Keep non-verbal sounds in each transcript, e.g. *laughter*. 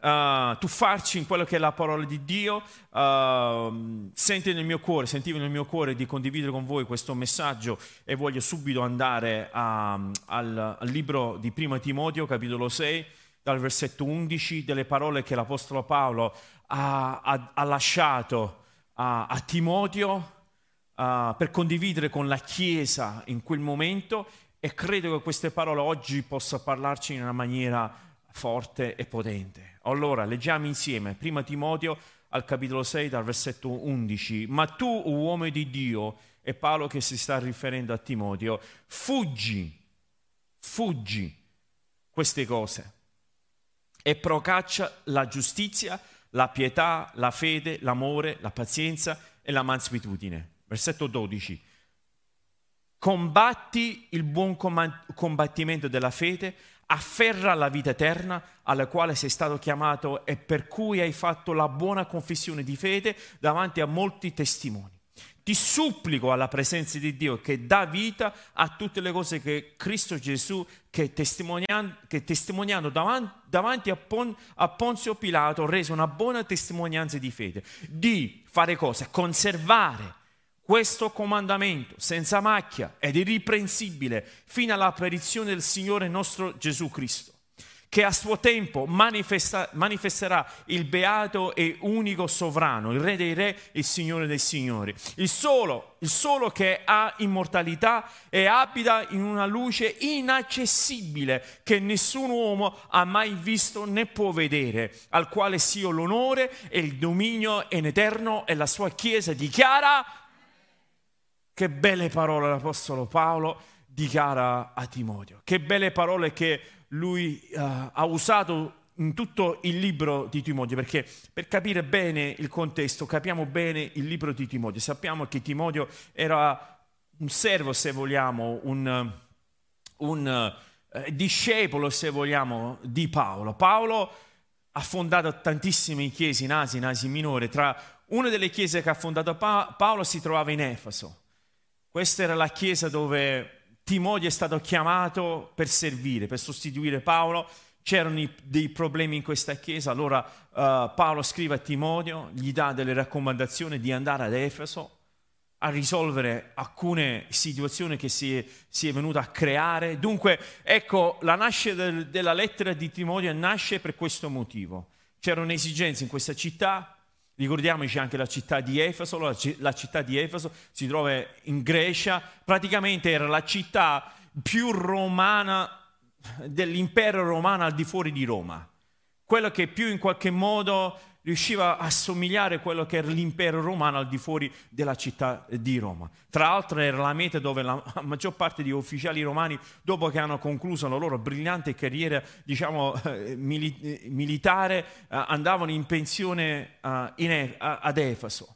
uh, tuffarci in quello che è la parola di Dio. Uh, senti nel mio cuore, sentivo nel mio cuore di condividere con voi questo messaggio e voglio subito andare a, al, al libro di Prima Timoteo, capitolo 6, dal versetto 11, delle parole che l'Apostolo Paolo ha, ha, ha lasciato a, a Timoteo. Uh, per condividere con la Chiesa in quel momento e credo che queste parole oggi possano parlarci in una maniera forte e potente. Allora, leggiamo insieme, prima Timoteo al capitolo 6 dal versetto 11, ma tu, uomo di Dio, è Paolo che si sta riferendo a Timoteo, fuggi, fuggi queste cose e procaccia la giustizia, la pietà, la fede, l'amore, la pazienza e la mansuetudine. Versetto 12. Combatti il buon combattimento della fede, afferra la vita eterna alla quale sei stato chiamato e per cui hai fatto la buona confessione di fede davanti a molti testimoni. Ti supplico alla presenza di Dio che dà vita a tutte le cose che Cristo Gesù, che testimoniando, che testimoniando davanti, davanti a, Pon, a Ponzio Pilato, rese una buona testimonianza di fede, di fare cose, conservare questo comandamento senza macchia ed irriprensibile fino all'apparizione del Signore nostro Gesù Cristo, che a suo tempo manifesterà il beato e unico sovrano, il Re dei Re, il Signore dei Signori, il solo, il solo che ha immortalità e abita in una luce inaccessibile che nessun uomo ha mai visto né può vedere, al quale sia l'onore e il dominio in eterno e la sua Chiesa dichiara che belle parole l'Apostolo Paolo dichiara a Timoteo. Che belle parole che lui uh, ha usato in tutto il libro di Timoteo, perché per capire bene il contesto, capiamo bene il libro di Timoteo. Sappiamo che Timoteo era un servo, se vogliamo, un, un uh, discepolo, se vogliamo, di Paolo. Paolo ha fondato tantissime chiese in Asia, in Asia Minore. Tra una delle chiese che ha fondato pa- Paolo si trovava in Efeso. Questa era la chiesa dove Timoteo è stato chiamato per servire, per sostituire Paolo. C'erano dei problemi in questa chiesa, allora uh, Paolo scrive a Timoteo, gli dà delle raccomandazioni di andare ad Efeso a risolvere alcune situazioni che si è, si è venuta a creare. Dunque, ecco, la nascita del, della lettera di Timoteo nasce per questo motivo. C'era un'esigenza in questa città, Ricordiamoci anche la città di Efeso, la città di Efeso si trova in Grecia, praticamente era la città più romana dell'impero romano al di fuori di Roma, quella che più in qualche modo riusciva a somigliare a quello che era l'impero romano al di fuori della città di Roma. Tra l'altro era la meta dove la *laughs* maggior parte degli ufficiali romani, dopo che hanno concluso la loro brillante carriera diciamo, *laughs* eh, militare, eh, andavano in pensione eh, ad Efeso.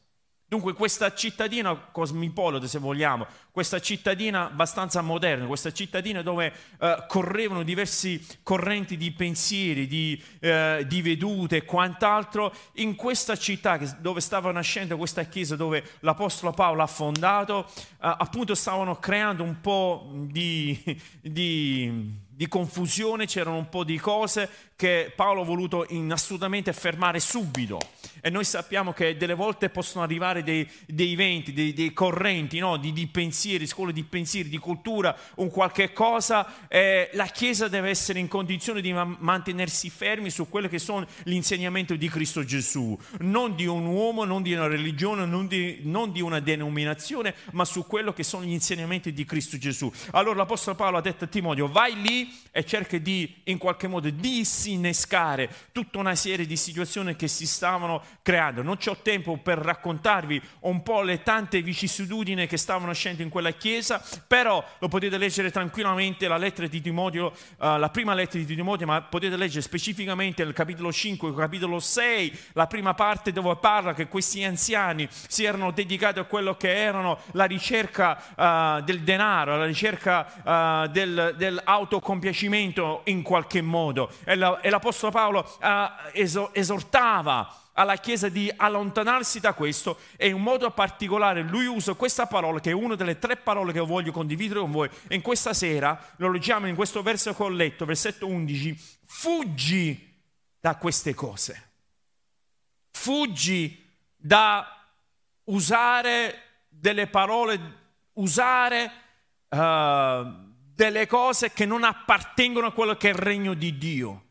Dunque questa cittadina cosmopolita, se vogliamo, questa cittadina abbastanza moderna, questa cittadina dove eh, correvano diversi correnti di pensieri, di, eh, di vedute e quant'altro, in questa città dove stava nascendo questa chiesa, dove l'Apostolo Paolo ha fondato, eh, appunto stavano creando un po' di, di di confusione, c'erano un po' di cose che Paolo ha voluto assolutamente fermare subito. E noi sappiamo che delle volte possono arrivare dei, dei venti, dei, dei correnti no? di, di, pensieri, scuole di pensieri, di cultura, un qualche cosa. Eh, la Chiesa deve essere in condizione di mantenersi fermi su quello che sono l'insegnamento di Cristo Gesù, non di un uomo, non di una religione, non di, non di una denominazione, ma su quello che sono gli insegnamenti di Cristo Gesù. Allora l'Apostolo Paolo ha detto a Timoteo, vai lì e cerca di in qualche modo disinnescare tutta una serie di situazioni che si stavano creando. Non ho tempo per raccontarvi un po' le tante vicissitudini che stavano nascendo in quella chiesa, però lo potete leggere tranquillamente la lettera di Timoteo, uh, la prima lettera di Timoteo, ma potete leggere specificamente il capitolo 5, il capitolo 6, la prima parte dove parla che questi anziani si erano dedicati a quello che erano la ricerca uh, del denaro, la ricerca uh, del, dell'autocompiacimento in qualche modo. E, la, e l'Apostolo Paolo esortava alla Chiesa di allontanarsi da questo e in modo particolare lui usa questa parola che è una delle tre parole che voglio condividere con voi in questa sera, lo leggiamo in questo verso che ho letto, versetto 11, fuggi da queste cose, fuggi da usare delle parole, usare uh, delle cose che non appartengono a quello che è il regno di Dio.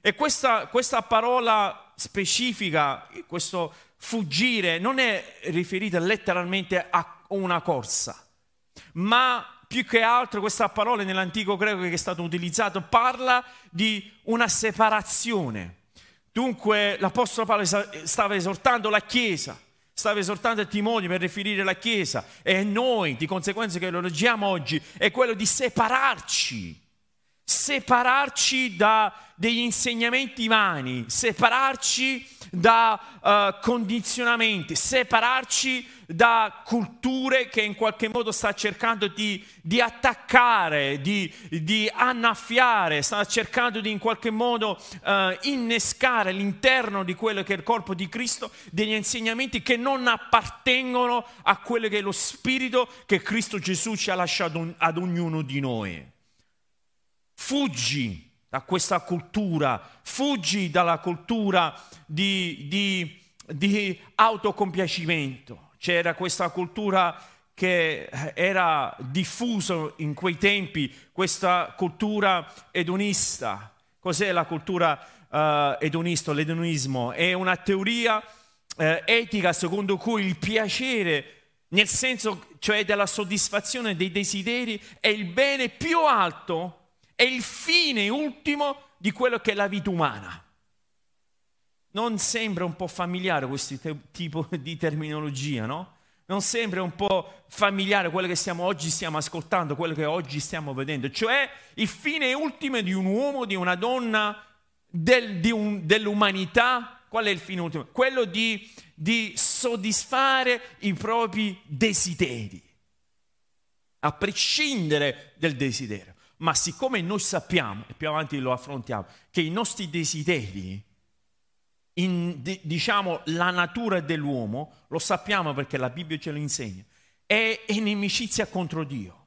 E questa, questa parola specifica, questo fuggire, non è riferita letteralmente a una corsa, ma più che altro questa parola nell'antico greco che è stato utilizzato parla di una separazione. Dunque l'Apostolo Paolo stava esortando la Chiesa stava esortando Timoteo per riferire la Chiesa e noi, di conseguenza che lo leggiamo oggi, è quello di separarci, separarci da degli insegnamenti vani, separarci da uh, condizionamenti, separarci da culture che in qualche modo sta cercando di, di attaccare, di, di, annaffiare, sta cercando di in qualche modo uh, innescare all'interno di quello che è il corpo di Cristo degli insegnamenti che non appartengono a quello che è lo spirito che Cristo Gesù ci ha lasciato ad ognuno di noi. Fuggi da questa cultura, fuggi dalla cultura di, di, di autocompiacimento. C'era questa cultura che era diffusa in quei tempi, questa cultura edonista. Cos'è la cultura uh, edonista, l'edonismo? È una teoria uh, etica secondo cui il piacere, nel senso cioè della soddisfazione dei desideri, è il bene più alto è il fine ultimo di quello che è la vita umana. Non sembra un po' familiare questo tipo *laughs* di terminologia, no? Non sembra un po' familiare quello che stiamo oggi stiamo ascoltando, quello che oggi stiamo vedendo, cioè il fine ultimo di un uomo, di una donna, del, di un, dell'umanità. Qual è il fine ultimo? Quello di, di soddisfare i propri desideri, a prescindere dal desiderio ma siccome noi sappiamo, e più avanti lo affrontiamo, che i nostri desideri, in, diciamo la natura dell'uomo, lo sappiamo perché la Bibbia ce lo insegna, è inimicizia contro Dio,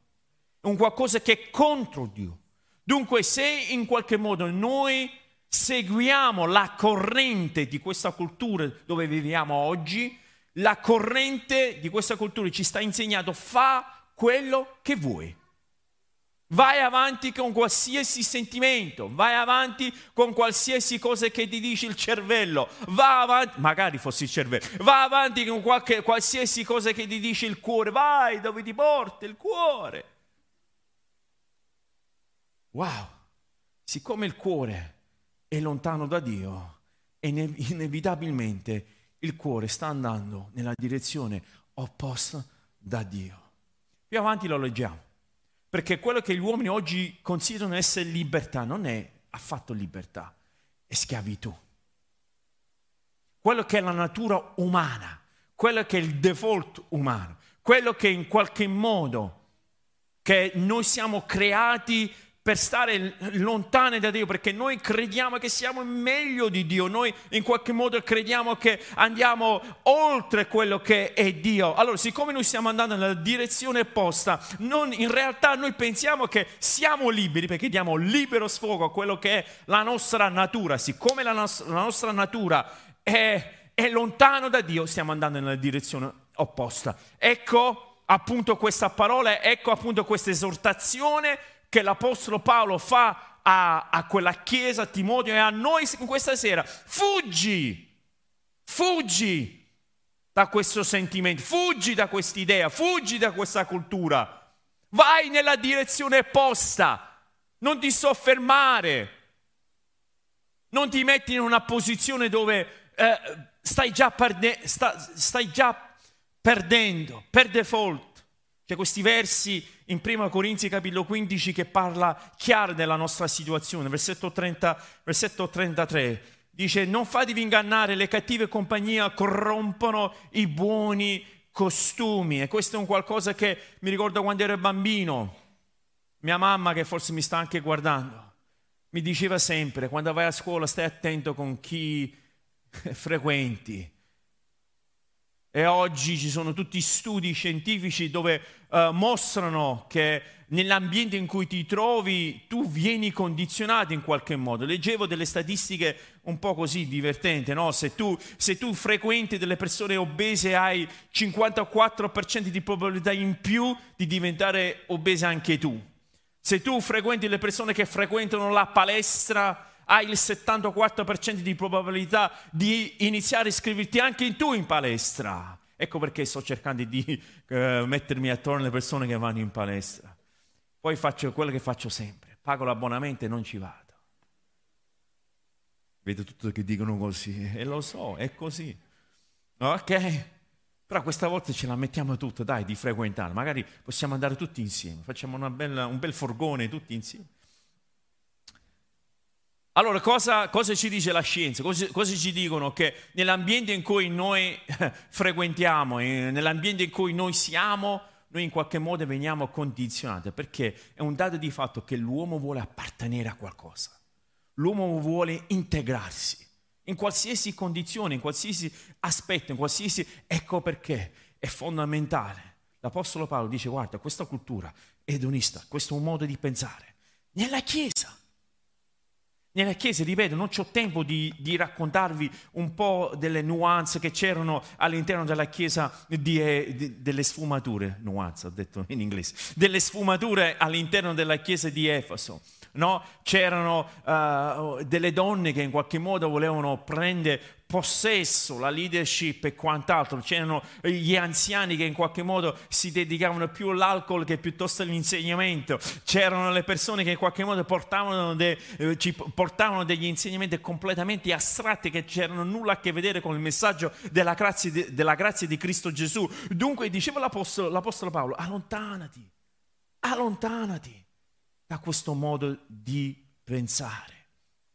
è un qualcosa che è contro Dio. Dunque se in qualche modo noi seguiamo la corrente di questa cultura dove viviamo oggi, la corrente di questa cultura ci sta insegnando fa quello che vuoi. Vai avanti con qualsiasi sentimento, vai avanti con qualsiasi cosa che ti dice il cervello, va avanti, magari fossi il cervello, va avanti con qualche, qualsiasi cosa che ti dice il cuore, vai dove ti porta il cuore. Wow, siccome il cuore è lontano da Dio, inevitabilmente il cuore sta andando nella direzione opposta da Dio. Più avanti lo leggiamo. Perché quello che gli uomini oggi considerano essere libertà non è affatto libertà, è schiavitù. Quello che è la natura umana, quello che è il default umano, quello che in qualche modo che noi siamo creati per stare lontani da Dio, perché noi crediamo che siamo meglio di Dio, noi in qualche modo crediamo che andiamo oltre quello che è Dio. Allora, siccome noi stiamo andando nella direzione opposta, non, in realtà noi pensiamo che siamo liberi perché diamo libero sfogo a quello che è la nostra natura. Siccome la, nos- la nostra natura è, è lontano da Dio, stiamo andando nella direzione opposta. Ecco appunto questa parola, ecco appunto questa esortazione che l'Apostolo Paolo fa a, a quella chiesa, a Timoteo e a noi questa sera. Fuggi, fuggi da questo sentimento, fuggi da quest'idea, fuggi da questa cultura. Vai nella direzione opposta. non ti soffermare, non ti metti in una posizione dove eh, stai, già perde- sta- stai già perdendo, per default. C'è questi versi in 1 Corinzi capitolo 15 che parla chiaro della nostra situazione, versetto, 30, versetto 33 dice non fatevi ingannare, le cattive compagnie corrompono i buoni costumi e questo è un qualcosa che mi ricordo quando ero bambino, mia mamma che forse mi sta anche guardando, mi diceva sempre quando vai a scuola stai attento con chi *laughs* frequenti. E oggi ci sono tutti studi scientifici dove uh, mostrano che nell'ambiente in cui ti trovi tu vieni condizionato in qualche modo. Leggevo delle statistiche un po' così divertenti, no? se, tu, se tu frequenti delle persone obese hai 54% di probabilità in più di diventare obese anche tu. Se tu frequenti le persone che frequentano la palestra hai il 74% di probabilità di iniziare a iscriverti anche tu in palestra. Ecco perché sto cercando di uh, mettermi attorno alle persone che vanno in palestra. Poi faccio quello che faccio sempre, pago l'abbonamento e non ci vado. Vedo tutto che dicono così e lo so, è così. Ok? Però questa volta ce la mettiamo tutta, dai, di frequentare. Magari possiamo andare tutti insieme, facciamo bella, un bel forgone tutti insieme. Allora, cosa, cosa, ci dice la scienza? Cosa, cosa, ci dicono? Che nell'ambiente in cui noi *laughs* frequentiamo, nell'ambiente in cui noi siamo, noi in qualche modo veniamo condizionati perché è un dato di fatto che l'uomo vuole appartenere a qualcosa, l'uomo vuole integrarsi in qualsiasi condizione, in qualsiasi aspetto, in qualsiasi... Ecco perché è fondamentale. L'Apostolo Paolo dice guarda, questa cultura edonista, questo modo di pensare, nella Chiesa nella chiesa, ripeto, non ho tempo di, di, raccontarvi un po' delle nuance che c'erano all'interno della chiesa, di, eh, di, delle sfumature, nuance ho detto in inglese, delle sfumature all'interno della chiesa di Efeso. No? C'erano uh, delle donne che in qualche modo volevano prendere possesso, la leadership e quant'altro. C'erano gli anziani che in qualche modo si dedicavano più all'alcol che piuttosto all'insegnamento. C'erano le persone che in qualche modo portavano, de, eh, ci portavano degli insegnamenti completamente astratti che c'erano nulla a che vedere con il messaggio della grazia, di, della grazia di Cristo Gesù. Dunque diceva l'Apostolo, l'Apostolo Paolo, allontanati, allontanati da questo modo di pensare.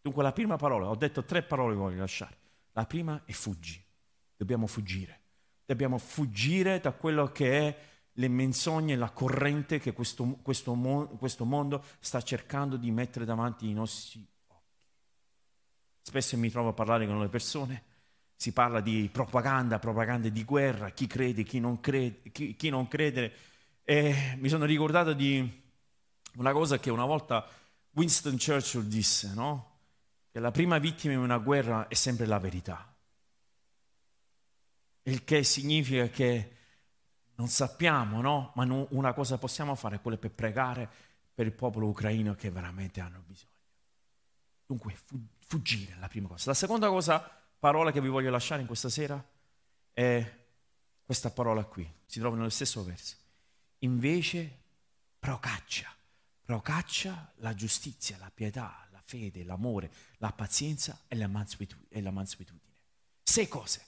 Dunque la prima parola, ho detto tre parole che voglio lasciare. La prima è fuggi. Dobbiamo fuggire. Dobbiamo fuggire da quello che è le menzogne, la corrente che questo, questo, questo mondo sta cercando di mettere davanti ai nostri occhi. Spesso mi trovo a parlare con le persone, si parla di propaganda, propaganda di guerra, chi crede, chi non crede, chi, chi non crede. E mi sono ricordato di una cosa che una volta Winston Churchill disse, no? Che la prima vittima in una guerra è sempre la verità. Il che significa che non sappiamo, no? Ma no, una cosa possiamo fare quella per pregare per il popolo ucraino che veramente hanno bisogno. Dunque, fuggire è la prima cosa. La seconda cosa, parola che vi voglio lasciare in questa sera, è questa parola qui. Si trova nello stesso verso. Invece, procaccia. Procaccia la giustizia, la pietà, fede, l'amore, la pazienza e la, mansuetudine. Sei cose.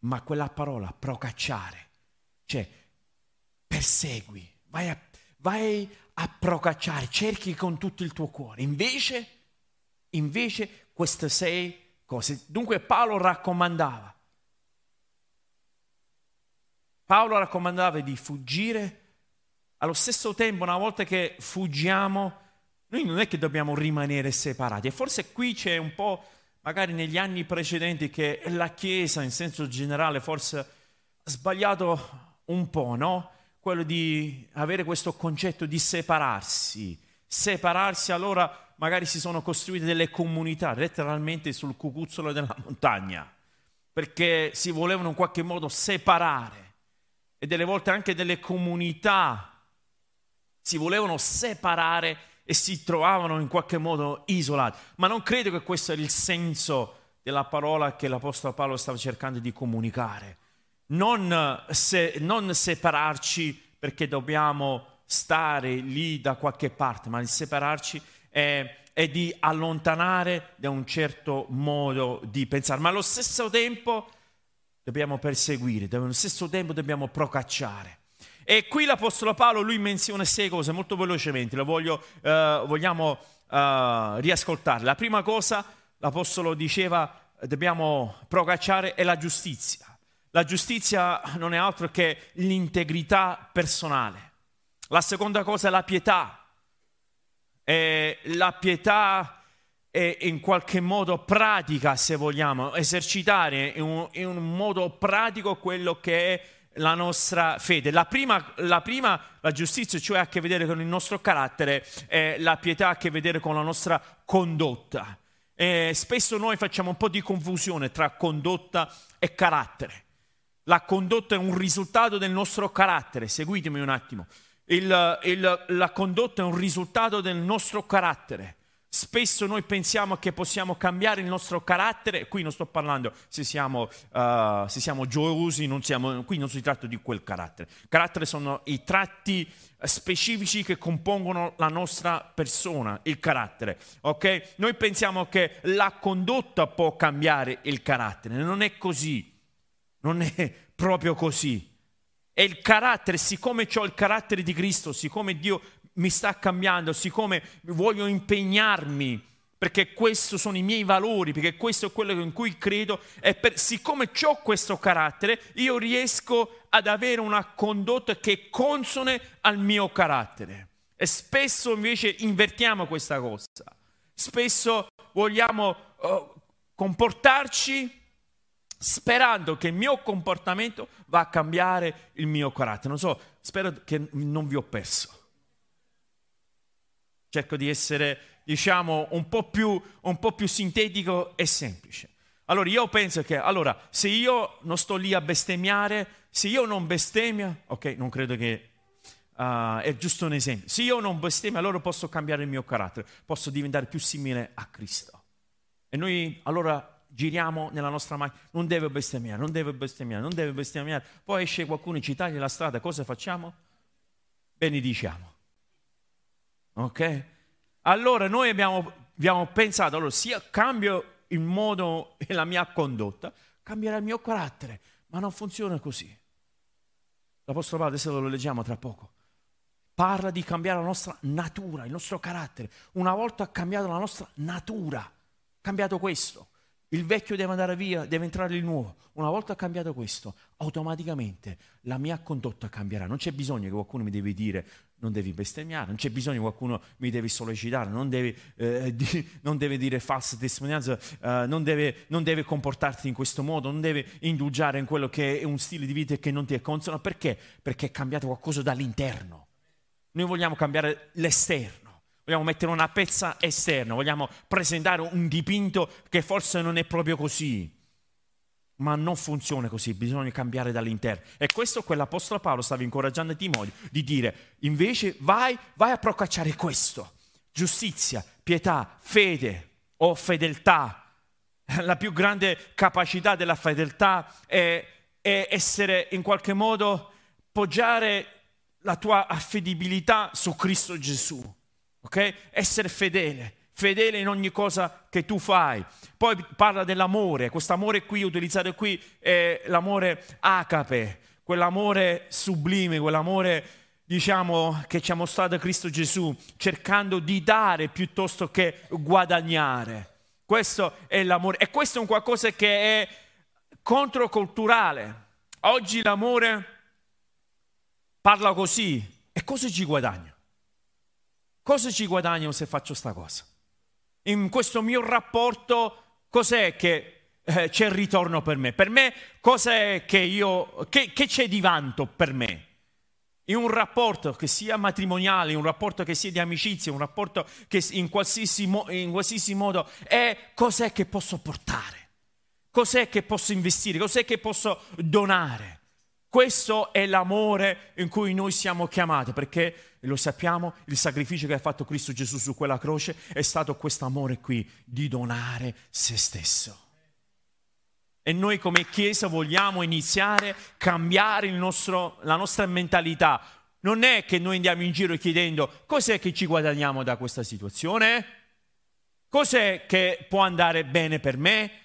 Ma quella parola, procacciare, cioè persegui, vai a, vai a procacciare, cerchi con tutto il tuo cuore. Invece, invece queste sei cose. Dunque Paolo raccomandava. Paolo raccomandava di fuggire, allo stesso tempo una volta che fuggiamo noi non è che dobbiamo rimanere separati e forse qui c'è un po', magari negli anni precedenti, che la Chiesa in senso generale forse ha sbagliato un po', no? Quello di avere questo concetto di separarsi. Separarsi allora magari si sono costruite delle comunità letteralmente sul cucuzzolo della montagna perché si volevano in qualche modo separare e delle volte anche delle comunità si volevano separare e si trovavano in qualche modo isolati. Ma non credo che questo era il senso della parola che l'Apostolo Paolo stava cercando di comunicare. Non, se, non separarci perché dobbiamo stare lì da qualche parte, ma il separarci è, è di allontanare da un certo modo di pensare, ma allo stesso tempo dobbiamo perseguire, allo stesso tempo dobbiamo procacciare. E qui l'Apostolo Paolo, lui menziona sei cose molto velocemente, lo voglio, uh, vogliamo uh, riascoltare. La prima cosa, l'Apostolo diceva, dobbiamo procacciare è la giustizia. La giustizia non è altro che l'integrità personale. La seconda cosa è la pietà. E la pietà è in qualche modo pratica, se vogliamo, esercitare in un, in un modo pratico quello che è la nostra fede. La prima, la prima, la giustizia, cioè ha a che vedere con il nostro carattere, e la pietà ha a che vedere con la nostra condotta. E spesso noi facciamo un po' di confusione tra condotta e carattere. La condotta è un risultato del nostro carattere, seguitemi un attimo. Il, il, la condotta è un risultato del nostro carattere. Spesso noi pensiamo che possiamo cambiare il nostro carattere, qui non sto parlando se siamo, uh, se siamo gioiosi, non siamo, qui non si tratta di quel carattere. Carattere sono i tratti specifici che compongono la nostra persona, il carattere. Ok? Noi pensiamo che la condotta può cambiare il carattere, non è così, non è proprio così. E il carattere, siccome ho il carattere di Cristo, siccome Dio mi sta cambiando, siccome voglio impegnarmi, perché questi sono i miei valori, perché questo è quello in cui credo, e per, siccome ho questo carattere, io riesco ad avere una condotta che è consone al mio carattere. E spesso invece invertiamo questa cosa. Spesso vogliamo uh, comportarci sperando che il mio comportamento va a cambiare il mio carattere. Non so, spero che non vi ho perso cerco di essere, diciamo, un po, più, un po' più sintetico e semplice. Allora io penso che, allora, se io non sto lì a bestemmiare, se io non bestemmio, ok, non credo che uh, è giusto un esempio, se io non bestemmio allora posso cambiare il mio carattere, posso diventare più simile a Cristo. E noi allora giriamo nella nostra macchina, non deve bestemmiare, non deve bestemmiare, non deve bestemmiare, poi esce qualcuno e ci taglia la strada, cosa facciamo? Benediciamo. Ok? Allora noi abbiamo, abbiamo pensato, allora sia cambio il modo *laughs* e la mia condotta, cambierà il mio carattere, ma non funziona così. L'Apostolo Paolo, adesso lo leggiamo tra poco, parla di cambiare la nostra natura, il nostro carattere. Una volta cambiato la nostra natura, cambiato questo, il vecchio deve andare via, deve entrare il nuovo. Una volta cambiato questo, automaticamente la mia condotta cambierà. Non c'è bisogno che qualcuno mi deve dire non devi bestemmiare, non c'è bisogno che qualcuno mi deve sollecitare, non devi, eh, di, *laughs* non deve dire falsa testimonianza, eh, non, deve, non, deve, comportarti in questo modo, non deve indulgere in quello che è un stile di vita che non ti è consono. Perché? Perché è cambiato qualcosa dall'interno. Noi vogliamo cambiare l'esterno, vogliamo mettere una pezza esterna, vogliamo presentare un dipinto che forse non è proprio così ma non funziona così, bisogna cambiare dall'interno. E questo quell'Apostolo Paolo stava incoraggiando Timoteo di dire, invece vai, vai a procacciare questo, giustizia, pietà, fede o fedeltà. La più grande capacità della fedeltà è, è essere in qualche modo, poggiare la tua affedibilità su Cristo Gesù, ok? Essere fedele fedele in ogni cosa che tu fai. Poi parla dell'amore, questo amore qui, utilizzato qui, è l'amore acape, quell'amore sublime, quell'amore, diciamo, che ci ha mostrato Cristo Gesù, cercando di dare piuttosto che guadagnare. Questo è l'amore e questo è un qualcosa che è controculturale. Oggi l'amore parla così e cosa ci guadagno? Cosa ci guadagno se faccio sta cosa? In questo mio rapporto, cos'è che eh, c'è il ritorno per me? Per me, cos'è che io, che, che c'è di vanto per me? In un rapporto che sia matrimoniale, un rapporto che sia di amicizia, un rapporto che in qualsiasi, mo- in qualsiasi modo è cos'è che posso portare? Cos'è che posso investire? Cos'è che posso donare? Questo è l'amore in cui noi siamo chiamati, perché lo sappiamo, il sacrificio che ha fatto Cristo Gesù su quella croce è stato questo amore qui, di donare se stesso. E noi come Chiesa vogliamo iniziare a cambiare nostro, la nostra mentalità. non è che noi andiamo in giro chiedendo cos'è che ci guadagniamo da questa situazione, cos'è che può andare bene per me,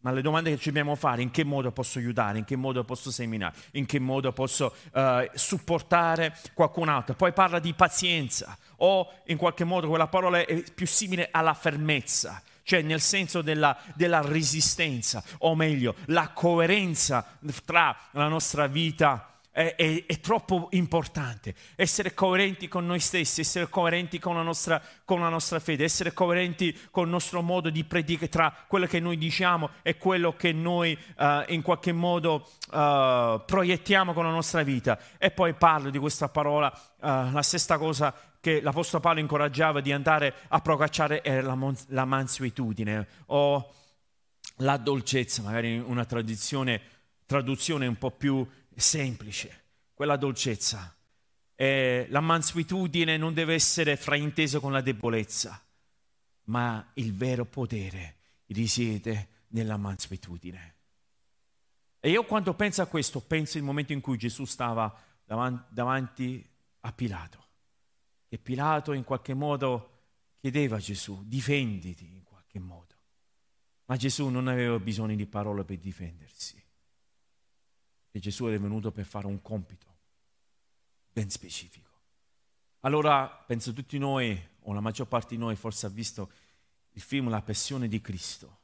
ma le domande che ci dobbiamo fare, in che modo posso aiutare, in che modo posso seminare, in che modo posso uh, supportare qualcun altro. Poi parla di pazienza o in qualche modo quella parola è più simile alla fermezza, cioè nel senso della, della resistenza, o meglio, la coerenza tra la nostra vita è, è, è, troppo importante. Essere coerenti con noi stessi, essere coerenti con la, nostra, con la nostra fede, essere coerenti con il nostro modo di predicare tra quello che noi diciamo e quello che noi uh, in qualche modo uh, proiettiamo con la nostra vita. E poi parlo di questa parola, uh, la stessa cosa che l'Apostolo Paolo incoraggiava di andare a procacciare era la, mon- la mansuetudine o la dolcezza, magari una traduzione un po' più semplice, quella dolcezza. E la mansuetudine non deve essere frainteso con la debolezza, ma il vero potere risiede nella mansuetudine. E io quando penso a questo, penso al momento in cui Gesù stava davanti a Pilato. E Pilato in qualche modo chiedeva a Gesù, difenditi in qualche modo. Ma Gesù non aveva bisogno di parole per difendersi che Gesù è venuto per fare un compito ben specifico. Allora penso tutti noi, o la maggior parte di noi forse ha visto il film La Passione di Cristo,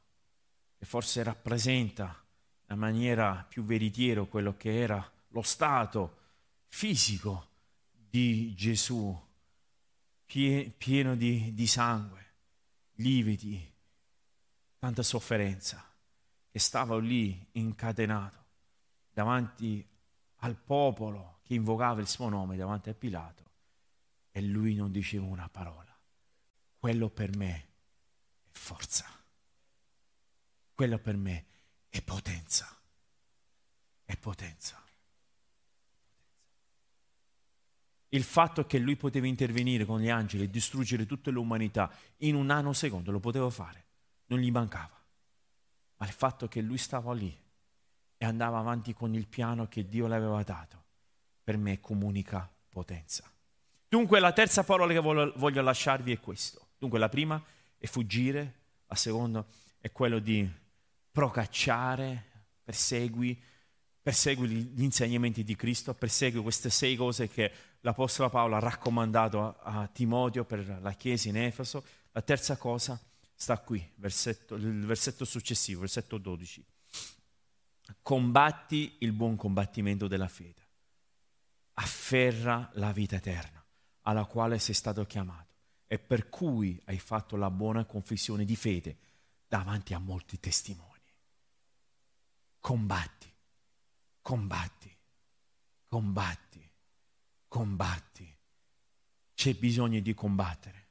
che forse rappresenta in maniera più veritiera quello che era lo stato fisico di Gesù, pie, pieno di, di sangue, lividi, tanta sofferenza, che stava lì incatenato davanti al popolo che invocava il suo nome davanti a Pilato e lui non diceva una parola. Quello per me è forza. Quello per me è potenza. È potenza. Il fatto che lui poteva intervenire con gli angeli e distruggere tutta l'umanità in un nanosecondo lo poteva fare, non gli mancava. Ma il fatto che lui stava lì e andava avanti con il piano che Dio le aveva dato. Per me comunica potenza. Dunque la terza parola che voglio, lasciarvi è questo. Dunque la prima è fuggire, la seconda è quello di procacciare, persegui, persegui gli insegnamenti di Cristo, persegui queste sei cose che l'Apostolo Paolo ha raccomandato a, a Timoteo per la Chiesa in Efeso. La terza cosa sta qui, versetto, il versetto successivo, versetto 12 combatti il buon combattimento della fede, afferra la vita eterna alla quale sei stato chiamato e per cui hai fatto la buona confessione di fede davanti a molti testimoni. Combatti, combatti, combatti, combatti. C'è bisogno di combattere.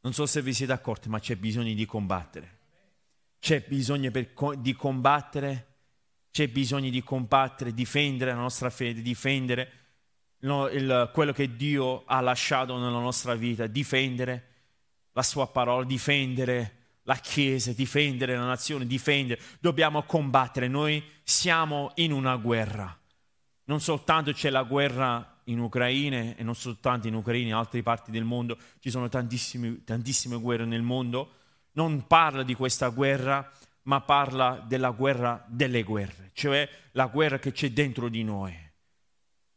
Non so se vi siete accorti, ma c'è bisogno di combattere c'è bisogno per, di combattere, c'è bisogno di combattere, difendere la nostra fede, difendere no, il, quello che Dio ha lasciato nella nostra vita, difendere la sua parola, difendere la Chiesa, difendere la nazione, difendere. Dobbiamo combattere, noi siamo in una guerra. Non soltanto c'è la guerra in Ucraina e non soltanto in Ucraina, in altre parti del mondo, ci sono tantissime, tantissime guerre nel mondo non parla di questa guerra, ma parla della guerra delle guerre, cioè la guerra che c'è dentro di noi.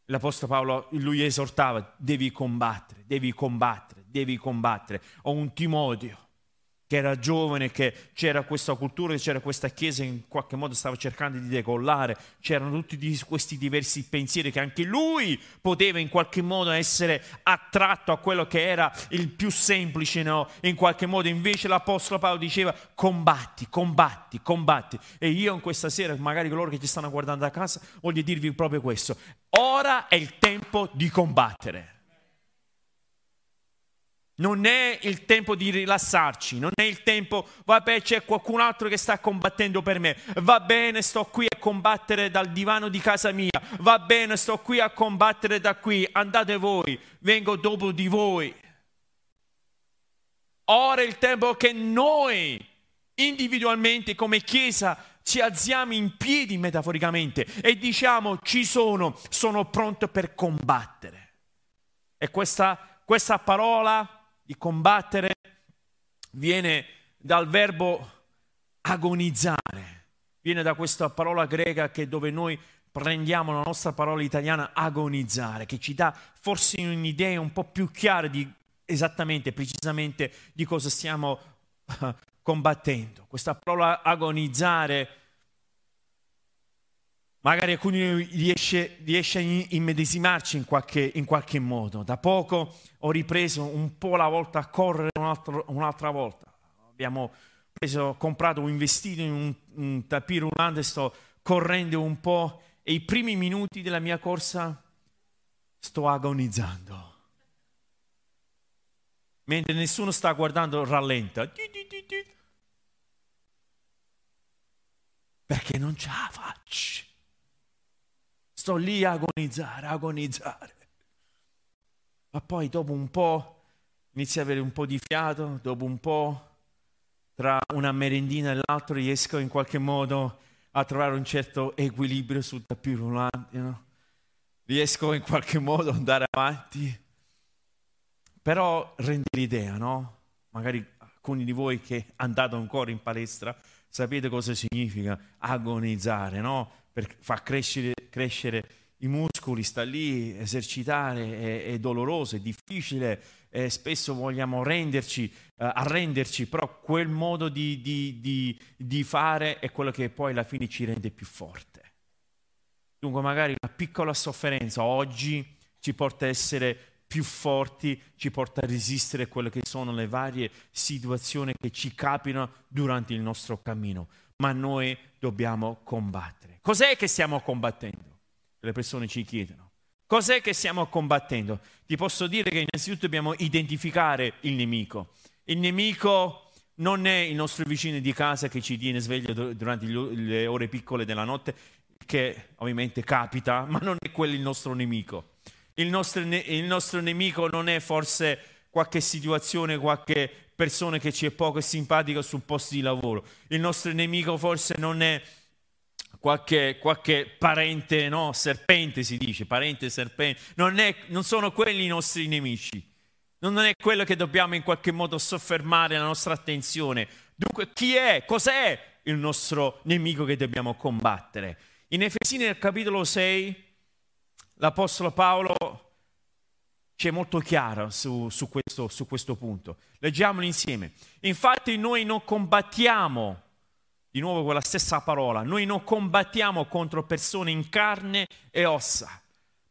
L'Apostolo Paolo, lui esortava, devi combattere, devi combattere, devi combattere. Ho un Timoteo che era giovane, che c'era questa cultura, c'era questa chiesa che in qualche modo stava cercando di decollare, c'erano tutti questi diversi pensieri che anche lui poteva in qualche modo essere attratto a quello che era il più semplice, no? In qualche modo invece l'Apostolo Paolo diceva combatti, combatti, combatti. E io in questa sera, magari coloro che ci stanno guardando a casa, voglio dirvi proprio questo. Ora è il tempo di combattere. Non è il tempo di rilassarci, non è il tempo, vabbè c'è qualcun altro che sta combattendo per me, va bene sto qui a combattere dal divano di casa mia, va bene sto qui a combattere da qui, andate voi, vengo dopo di voi. Ora è il tempo che noi individualmente come Chiesa ci alziamo in piedi metaforicamente e diciamo ci sono, sono pronto per combattere. E questa, questa parola di combattere viene dal verbo agonizzare, viene da questa parola greca che dove noi prendiamo la nostra parola italiana agonizzare, che ci dà forse un'idea un po' più chiara di esattamente, precisamente di cosa stiamo *laughs* combattendo. Questa parola agonizzare, magari alcuni riesce, riesce a immedesimarci in qualche, in qualche, modo. Da poco ho ripreso un po' la volta a correre un'altra, un'altra volta. Abbiamo preso, comprato, investito in un, un tapis roulant e sto correndo un po' e i primi minuti della mia corsa sto agonizzando. Mentre nessuno sta guardando, rallenta. Perché non ce la faccio. Sto lì a agonizzare, agonizzare. Ma poi dopo un po' inizio ad avere un po' di fiato, dopo un po' tra una merendina e l'altra riesco in qualche modo a trovare un certo equilibrio sul tapis roulant, no? riesco in qualche modo ad andare avanti, però rende l'idea, no? Magari alcuni di voi che andate ancora in palestra sapete cosa significa agonizzare, no? Per far crescere, crescere i muscoli, sta lì, esercitare è, è doloroso, è difficile, eh, spesso vogliamo renderci, eh, arrenderci, però quel modo di, di, di, di fare è quello che poi alla fine ci rende più forte. Dunque magari una piccola sofferenza oggi ci porta a essere più forti, ci porta a resistere a quelle che sono le varie situazioni che ci capitano durante il nostro cammino, ma noi dobbiamo combattere. Cos'è che stiamo combattendo? Le persone ci chiedono. Cos'è che stiamo combattendo? Ti posso dire che innanzitutto dobbiamo identificare il nemico. Il nemico non è il nostro vicino di casa che ci tiene sveglio durante le ore piccole della notte, che ovviamente capita, *laughs* ma non è quello il nostro nemico. Il nostro, il nostro nemico non è forse qualche situazione, qualche persona che ci è poco simpatica sul posto di lavoro. Il nostro nemico forse non è qualche, qualche parente, no? serpente si dice, parente serpente, non, è, non sono quelli i nostri nemici, non è quello che dobbiamo in qualche modo soffermare la nostra attenzione. Dunque, chi è? Cos'è il nostro nemico che dobbiamo combattere? In Efesini nel capitolo 6, l'Apostolo Paolo ci è molto chiaro su, su, questo, su questo punto. Leggiamolo insieme. Infatti noi non combattiamo di nuovo quella stessa parola, noi non combattiamo contro persone in carne e ossa,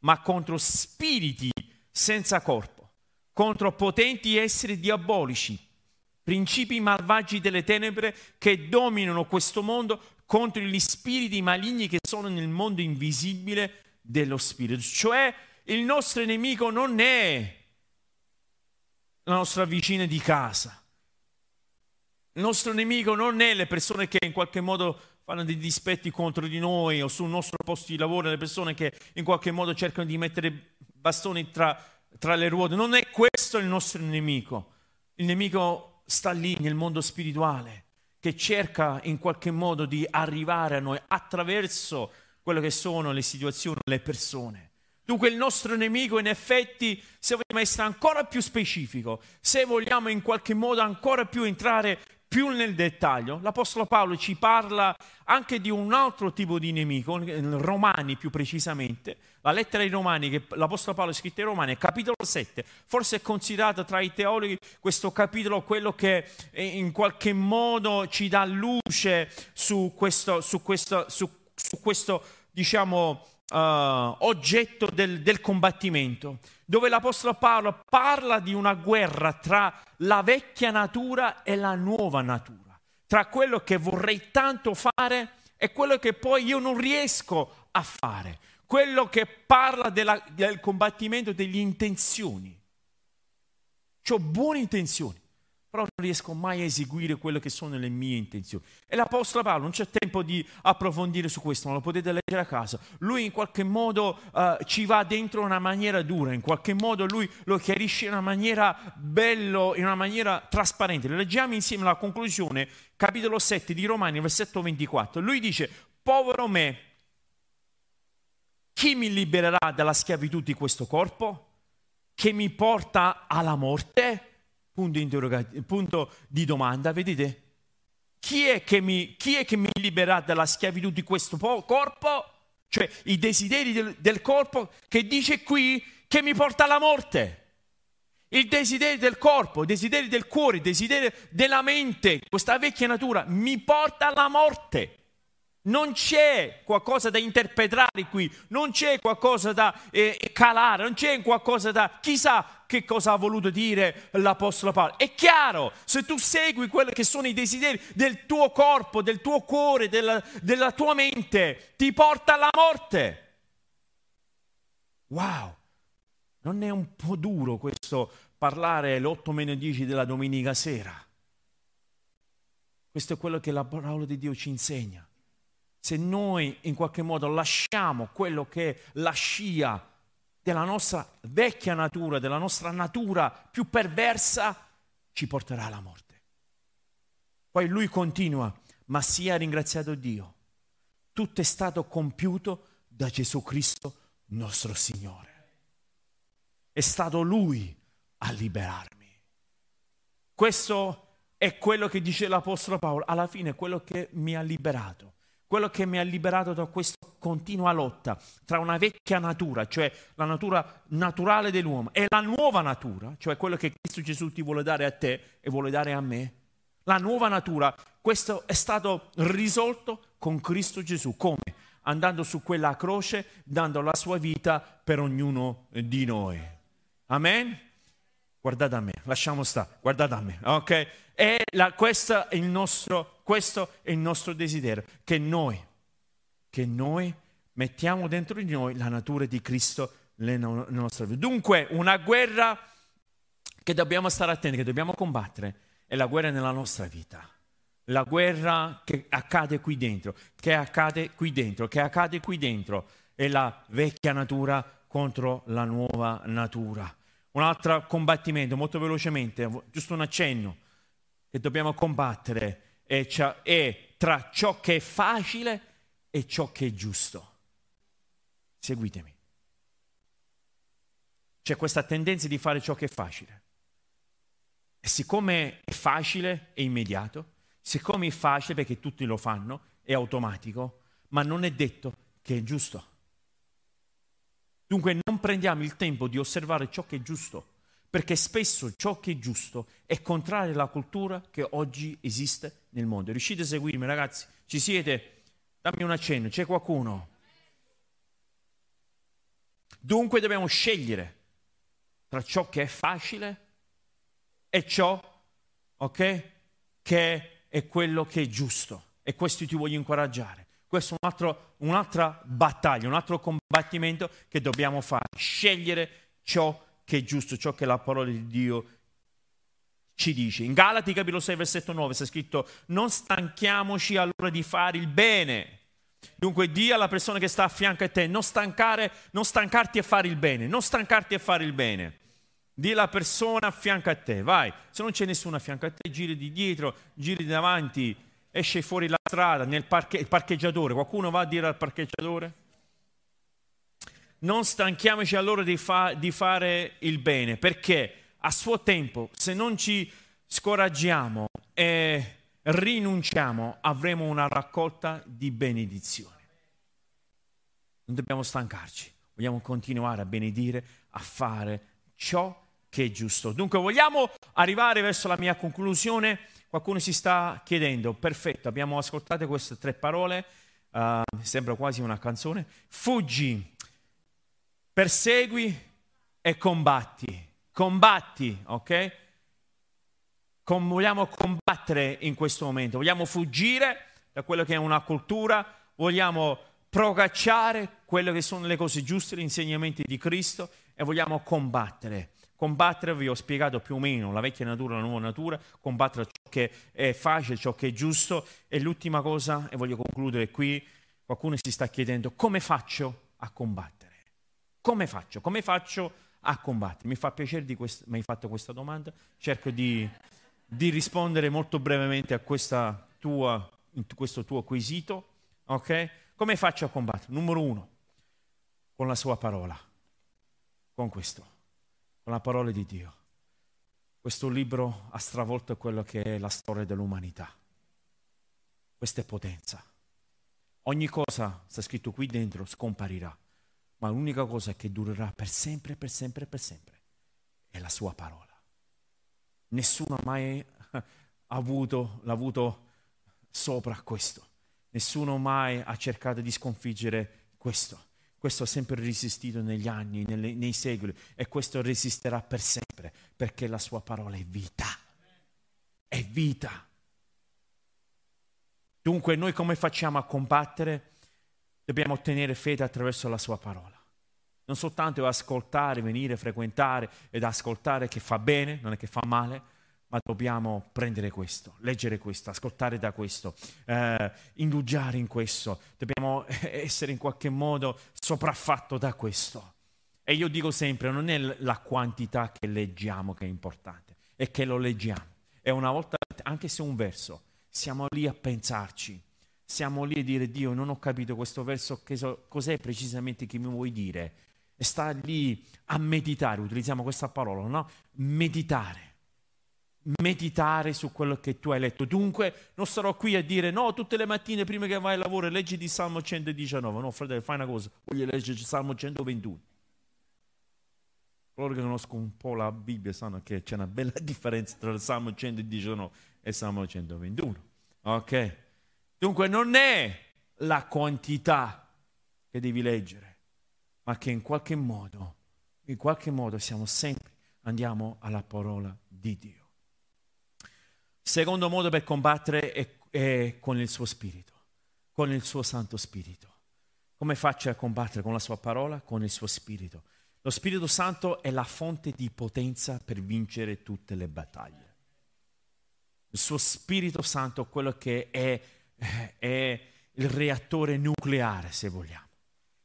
ma contro spiriti senza corpo, contro potenti esseri diabolici, principi malvagi delle tenebre che dominano questo mondo, contro gli spiriti maligni che sono nel mondo invisibile dello spirito. Cioè il nostro nemico non è la nostra vicina di casa, il nostro nemico non è le persone che in qualche modo fanno dei dispetti contro di noi o sul nostro posto di lavoro, le persone che in qualche modo cercano di mettere bastoni tra, tra le ruote. Non è questo il nostro nemico. Il nemico sta lì nel mondo spirituale, che cerca in qualche modo di arrivare a noi attraverso quelle che sono le situazioni, le persone. Dunque il nostro nemico in effetti, se vogliamo essere ancora più specifico, se vogliamo in qualche modo ancora più entrare più nel dettaglio, l'Apostolo Paolo ci parla anche di un altro tipo di nemico, Romani più precisamente. La lettera ai Romani che l'Apostolo Paolo ha scritto ai Romani, capitolo 7, forse è considerato tra i teologi questo capitolo quello che in qualche modo ci dà luce su questo, su questo, su, su questo diciamo, uh, oggetto del, del combattimento, dove l'Apostolo Paolo parla di una guerra tra la vecchia natura e la nuova natura, tra quello che vorrei tanto fare e quello che poi io non riesco a fare, quello che parla della, del combattimento delle intenzioni. Ho buone intenzioni, però non riesco mai a eseguire quelle che sono le mie intenzioni. E l'Apostolo Paolo, non c'è tempo di approfondire su questo, ma lo potete leggere a casa. Lui in qualche modo uh, ci va dentro in una maniera dura, in qualche modo lui lo chiarisce in una maniera bello, in una maniera trasparente. Leggiamo insieme la conclusione, capitolo 7 di Romani, versetto 24. Lui dice, povero me, chi mi libererà dalla schiavitù di questo corpo? Che mi porta alla morte? Punto, punto di domanda, vedete? Chi è, mi, chi è, che mi, libererà dalla schiavitù di questo corpo? Cioè i desideri del, del corpo che dice qui che mi porta alla morte. Il desiderio del corpo, il desiderio del cuore, il desiderio della mente, questa vecchia natura mi porta alla morte. Non c'è qualcosa da interpretare qui, non c'è qualcosa da eh, calare, non c'è qualcosa da... Chissà che cosa ha voluto dire l'Apostolo Paolo. È chiaro, se tu segui quelli che sono i desideri del tuo corpo, del tuo cuore, della, della tua mente, ti porta alla morte. Wow, non è un po' duro questo parlare l'8 meno 10 della domenica sera? Questo è quello che la parola di Dio ci insegna se noi in qualche modo lasciamo quello che è la scia della nostra vecchia natura, della nostra natura più perversa, ci porterà alla morte. Poi lui continua, ma sia ringraziato Dio, tutto è stato compiuto da Gesù Cristo nostro Signore. È stato Lui a liberarmi. Questo è quello che dice l'Apostolo Paolo, alla fine è quello che mi ha liberato quello che mi ha liberato da questa continua lotta tra una vecchia natura, cioè la natura naturale dell'uomo, e la nuova natura, cioè quello che Cristo Gesù ti vuole dare a te e vuole dare a me. La nuova natura, questo è stato risolto con Cristo Gesù. Come? Andando su quella croce, dando la sua vita per ognuno di noi. Amen? Guardate a me, lasciamo stare, guardate a me, ok? E la, questo, è nostro, questo, è il nostro, desiderio, che noi, che noi mettiamo dentro di noi la natura di Cristo nella nostra vita. Dunque, una guerra che dobbiamo stare attenti, che dobbiamo combattere, è la guerra nella nostra vita. La guerra che accade qui dentro, che accade qui dentro, che accade qui dentro, è la vecchia natura contro la nuova natura. Un altro combattimento, molto velocemente, giusto un accenno, che dobbiamo combattere è, è tra ciò che è facile e ciò che è giusto. Seguitemi. C'è questa tendenza di fare ciò che è facile. E siccome è facile, è immediato, siccome è facile perché tutti lo fanno, è automatico, ma non è detto che è giusto. Dunque non prendiamo il tempo di osservare ciò che è giusto, perché spesso ciò che è giusto è contrario alla cultura che oggi esiste nel mondo. Riuscite a seguirmi ragazzi? Ci siete? Dammi un accenno, c'è qualcuno? Dunque dobbiamo scegliere tra ciò che è facile e ciò, ok, che è quello che è giusto. E questo ti voglio incoraggiare. Questo è un altro, un'altra battaglia, un altro combattimento che dobbiamo fare, scegliere ciò che è giusto, ciò che la parola di Dio ci dice. In Galati capitolo 6 versetto 9 sta scritto non stanchiamoci allora di fare il bene. Dunque di alla persona che sta a fianco a te non, stancare, non stancarti a fare il bene, non stancarti a fare il bene. Di alla persona a fianco a te, vai. Se non c'è nessuno a fianco a te, giri di dietro, giri di davanti, esce fuori la strada, nel parche- parcheggiatore, qualcuno va a dire al parcheggiatore? Non stanchiamoci allora di, fa- di fare il bene, perché a suo tempo, se non ci scoraggiamo e rinunciamo, avremo una raccolta di benedizioni. Non dobbiamo stancarci, vogliamo continuare a benedire, a fare ciò che è giusto. Dunque vogliamo arrivare verso la mia conclusione Qualcuno si sta chiedendo, perfetto, abbiamo ascoltato queste tre parole, uh, sembra quasi una canzone, fuggi, persegui e combatti, combatti, ok? Com- vogliamo combattere in questo momento, vogliamo fuggire da quello che è una cultura, vogliamo procacciare quelle che sono le cose giuste, gli insegnamenti di Cristo e vogliamo combattere Combattere, vi ho spiegato più o meno la vecchia natura la nuova natura, combattere ciò che è facile, ciò che è giusto. E l'ultima cosa, e voglio concludere qui, qualcuno si sta chiedendo come faccio a combattere? Come faccio? Come faccio a combattere? Mi fa piacere di quest- mi hai fatto questa domanda, cerco di, di rispondere molto brevemente a tua, questo tuo quesito. Ok? Come faccio a combattere? Numero uno, con la sua parola, con questo con la parola di Dio. Questo libro ha stravolto quello che è la storia dell'umanità. Questa è potenza. Ogni cosa, sta scritto qui dentro, scomparirà, ma l'unica cosa che durerà per sempre, per sempre, per sempre è la sua parola. Nessuno ha mai *laughs* avuto, l'ha avuto sopra questo. Nessuno mai ha cercato di sconfiggere questo. Questo ha sempre resistito negli anni, nelle, nei secoli e questo resisterà per sempre perché la sua parola è vita. È vita. Dunque noi come facciamo a combattere? Dobbiamo ottenere fede attraverso la sua parola. Non soltanto ascoltare, venire, frequentare ed ascoltare che fa bene, non è che fa male, ma dobbiamo prendere questo, leggere questo, ascoltare da questo, eh, indugiare in questo, dobbiamo *laughs* essere in qualche modo sopraffatto da questo. E io dico sempre, non è la quantità che leggiamo che è importante, è che lo leggiamo. E una volta, anche se un verso, siamo lì a pensarci, siamo lì a dire, Dio, non ho capito questo verso, so, cos'è precisamente che mi vuoi dire? E sta lì a meditare, utilizziamo questa parola, no? Meditare meditare su quello che tu hai letto. Dunque non sarò qui a dire no, tutte le mattine prima che vai al lavoro leggi di Salmo 119. No, fratello, fai una cosa, voglio leggere Salmo 121. Coloro che conoscono un po' la Bibbia sanno che c'è una bella *laughs* differenza tra il Salmo 119 e il Salmo 121. Ok? Dunque non è la quantità che devi leggere, ma che in qualche modo, in qualche modo siamo sempre, andiamo alla parola di Dio. Secondo modo per combattere è, è con il suo spirito, con il suo Santo Spirito. Come faccio a combattere? Con la sua parola, con il suo spirito. Lo Spirito Santo è la fonte di potenza per vincere tutte le battaglie. Il suo Spirito Santo è quello che è, è il reattore nucleare, se vogliamo.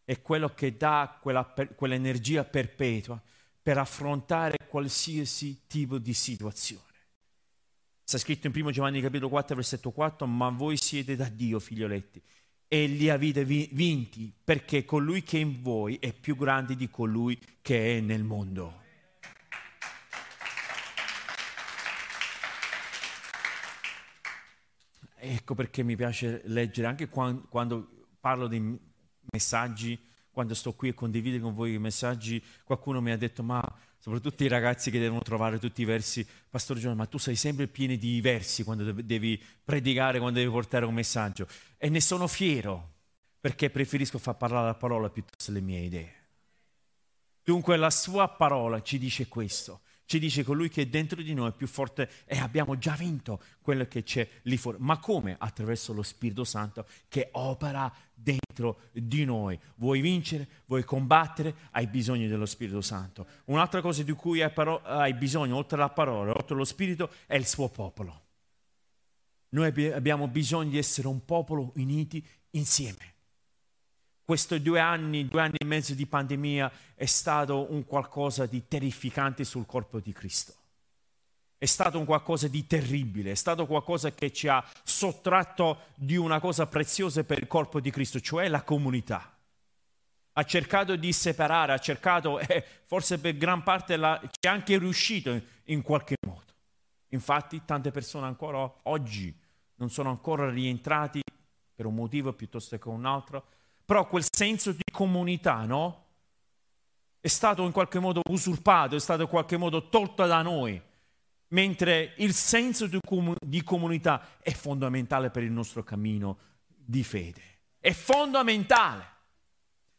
È quello che dà quella, quell'energia perpetua per affrontare qualsiasi tipo di situazione. Sta scritto in 1 Giovanni capitolo 4, versetto 4, ma voi siete da Dio, figlioletti, e li avete vinti, perché colui che è in voi è più grande di colui che è nel mondo. Ecco perché mi piace leggere, anche quando, quando parlo di messaggi, quando sto qui e condivido con voi i messaggi, qualcuno mi ha detto ma soprattutto i ragazzi che devono trovare tutti i versi. Pastore Giovanni, ma tu sei sempre pieno di versi quando devi predicare, quando devi portare un messaggio. E ne sono fiero, perché preferisco far parlare la parola piuttosto le mie idee. Dunque la sua parola ci dice questo. Ci dice colui che è dentro di noi è più forte e abbiamo già vinto quello che c'è lì fuori. Ma come? Attraverso lo Spirito Santo che opera dentro di noi. Vuoi vincere? Vuoi combattere? Hai bisogno dello Spirito Santo. Un'altra cosa di cui hai, paro- hai bisogno, oltre alla parola, oltre allo Spirito, è il suo popolo. Noi abbiamo bisogno di essere un popolo uniti insieme. Questi due anni, due anni e mezzo di pandemia è stato un qualcosa di terrificante sul corpo di Cristo. È stato un qualcosa di terribile, è stato qualcosa che ci ha sottratto di una cosa preziosa per il corpo di Cristo, cioè la comunità. Ha cercato di separare, ha cercato, e eh, forse per gran parte la, ci è anche riuscito in, in qualche modo. Infatti tante persone ancora oggi non sono ancora rientrati per un motivo piuttosto che un altro però quel senso di comunità, no? È stato in qualche modo usurpato, è stato in qualche modo tolto da noi, mentre il senso di, com- di comunità è fondamentale per il nostro cammino di fede. È fondamentale.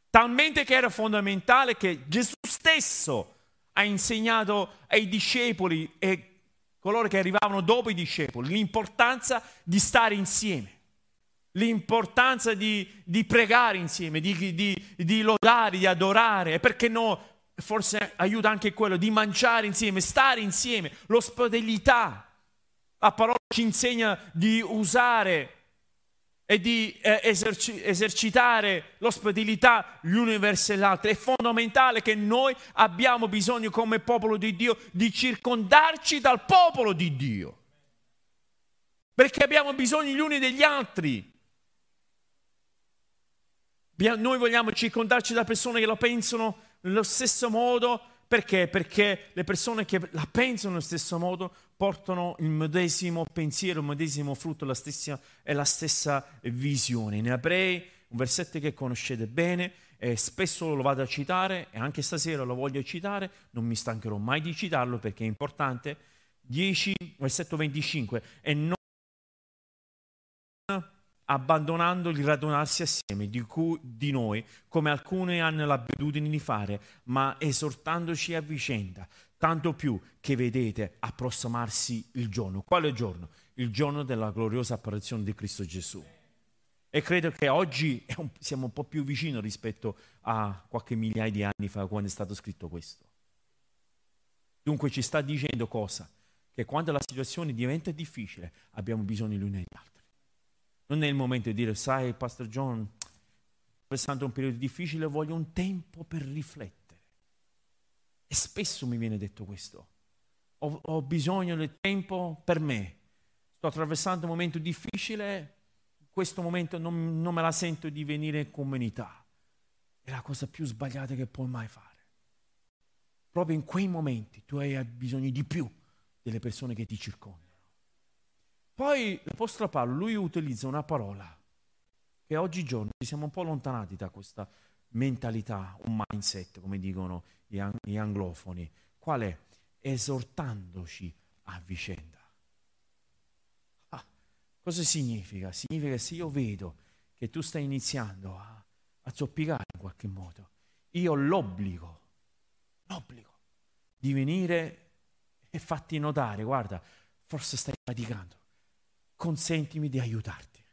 Talmente che era fondamentale che Gesù stesso ha insegnato ai discepoli e coloro che arrivavano dopo i discepoli l'importanza di stare insieme l'importanza di, di pregare insieme, di, di, di, lodare, di adorare e perché no forse aiuta anche quello di mangiare insieme, stare insieme, l'ospitalità. La parola ci insegna di usare e di eh, eserci- esercitare l'ospitalità gli uni verso gli altri. È fondamentale che noi abbiamo bisogno come popolo di Dio di circondarci dal popolo di Dio. Perché abbiamo bisogno gli uni degli altri. Noi vogliamo circondarci da persone che lo pensano nello stesso modo. Perché? Perché le persone che la pensano nello stesso modo portano il medesimo pensiero, il medesimo frutto la stessa, e la stessa visione. In Ebrei, un versetto che conoscete bene, e spesso lo vado a citare e anche stasera lo voglio citare, non mi stancherò mai di citarlo perché è importante. 10, versetto 25, e non abbandonando il radunarsi assieme di, cui, di noi, come alcuni hanno l'abitudine di fare, ma esortandoci a vicenda, tanto più che vedete approssimarsi il giorno. Quale giorno? Il giorno della gloriosa apparizione di Cristo Gesù. E credo che oggi siamo un po' più vicini rispetto a qualche migliaia di anni fa quando è stato scritto questo. Dunque ci sta dicendo cosa? Che quando la situazione diventa difficile abbiamo bisogno gli uni degli altri. Non è il momento di dire, sai, Pastor John, passando un periodo difficile, voglio un tempo per riflettere. E spesso mi viene detto questo. Ho, ho bisogno del tempo per me. Sto attraversando un momento difficile, in questo momento non, non me la sento di venire in comunità. È la cosa più sbagliata che puoi mai fare. Proprio in quei momenti tu hai bisogno di più delle persone che ti circondano. Poi l'Apostolo Paolo, lui utilizza una parola che oggigiorno ci siamo un po' allontanati da questa mentalità, un mindset, come dicono gli, ang- gli anglofoni. Qual è? Esortandoci a vicenda. Ah, cosa significa? Significa che se io vedo che tu stai iniziando a, a zoppicare in qualche modo, io l'obbligo, l'obbligo di venire e farti notare, guarda, forse stai faticando consentimi di aiutarti.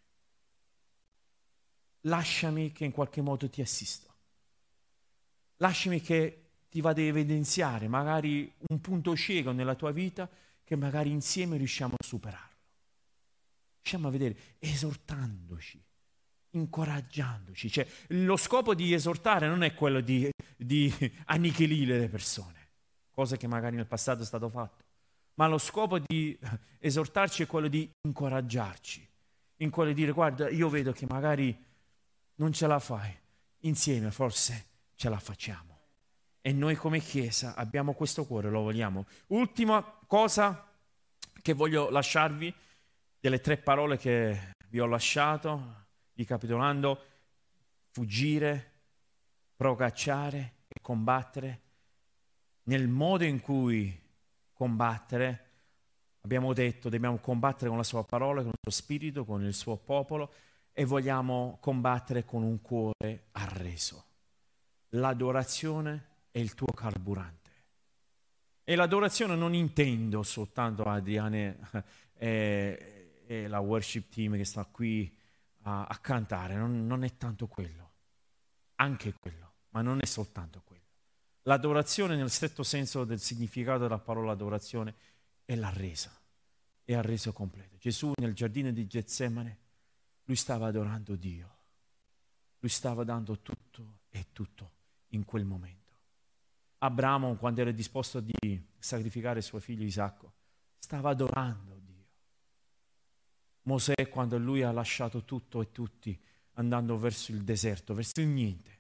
Lasciami che in qualche modo ti assisto. Lasciami che ti vada a evidenziare magari un punto cieco nella tua vita che magari insieme riusciamo a superarlo. Riusciamo a vedere esortandoci, incoraggiandoci. Cioè, lo scopo di esortare non è quello di, di *laughs* annichilire le persone, cosa che magari nel passato è stato fatto ma lo scopo di esortarci è quello di incoraggiarci, in quello di dire guarda, io vedo che magari non ce la fai, insieme forse ce la facciamo. E noi come Chiesa abbiamo questo cuore, lo vogliamo. Ultima cosa che voglio lasciarvi, delle tre parole che vi ho lasciato, ricapitolando, fuggire, procacciare e combattere, nel modo in cui combattere, abbiamo detto, dobbiamo combattere con la sua parola, con il suo spirito, con il suo popolo e vogliamo combattere con un cuore arreso. L'adorazione è il tuo carburante. E l'adorazione non intendo soltanto Adriane *laughs* e, e la worship team che sta qui a, a cantare, non, non è tanto quello, anche quello, ma non è soltanto quello. L'adorazione nel stretto senso del significato della parola adorazione è la resa, è il reso completo. Gesù nel giardino di Getsemane, lui stava adorando Dio, lui stava dando tutto e tutto in quel momento. Abramo, quando era disposto di sacrificare suo figlio Isacco, stava adorando Dio. Mosè, quando lui ha lasciato tutto e tutti, andando verso il deserto, verso il niente,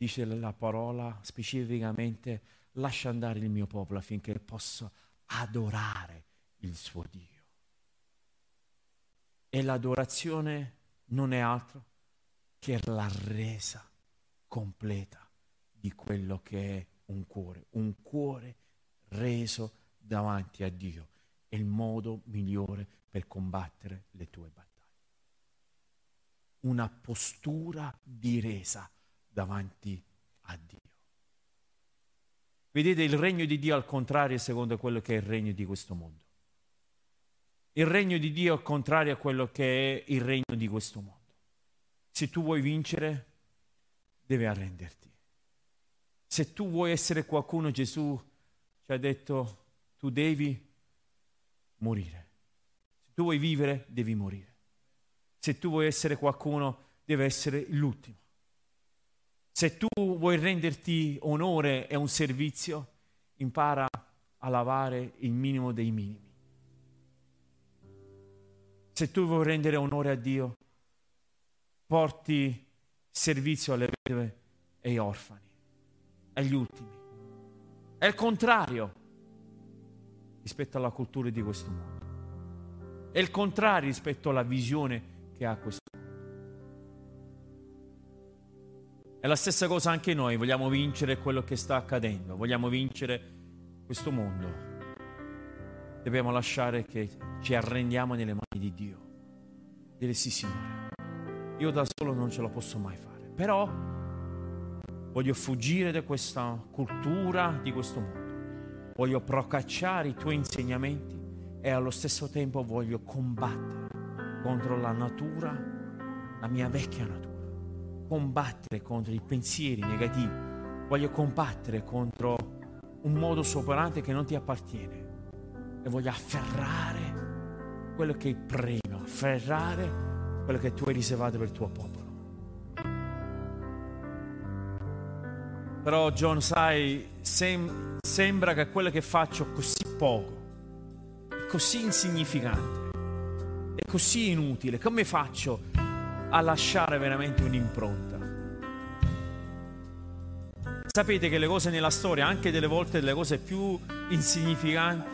dice la parola specificamente, lascia andare il mio popolo affinché possa adorare il suo Dio. E l'adorazione non è altro che la resa completa di quello che è un cuore, un cuore reso davanti a Dio. È il modo migliore per combattere le tue battaglie. Una postura di resa davanti a Dio. Vedete il regno di Dio al contrario secondo quello che è il regno di questo mondo. Il regno di Dio al contrario a quello che è il regno di questo mondo. Se tu vuoi vincere, devi arrenderti. Se tu vuoi essere qualcuno, Gesù ci ha detto, tu devi morire. Se tu vuoi vivere, devi morire. Se tu vuoi essere qualcuno, deve essere l'ultimo. Se tu vuoi renderti onore e un servizio, impara a lavare il minimo dei minimi. Se tu vuoi rendere onore a Dio, porti servizio alle vedove e agli orfani, agli ultimi. È il contrario rispetto alla cultura di questo mondo. È il contrario rispetto alla visione che ha questo mondo. È la stessa cosa anche noi, vogliamo vincere quello che sta accadendo, vogliamo vincere questo mondo. Dobbiamo lasciare che ci arrendiamo nelle mani di Dio. Dire sì, Signore, io da solo non ce la posso mai fare, però voglio fuggire da questa cultura, di questo mondo. Voglio procacciare i tuoi insegnamenti e allo stesso tempo voglio combattere contro la natura, la mia vecchia natura combattere contro i pensieri negativi, voglio combattere contro un modo operante che non ti appartiene. E voglio afferrare quello che è premio, afferrare quello che tu hai riservato per il tuo popolo. Però John, sai, sem- sembra che quello che faccio così poco, così insignificante, è così inutile, come faccio a lasciare veramente un'impronta. Sapete che le cose nella storia, anche delle volte le cose più insignificanti,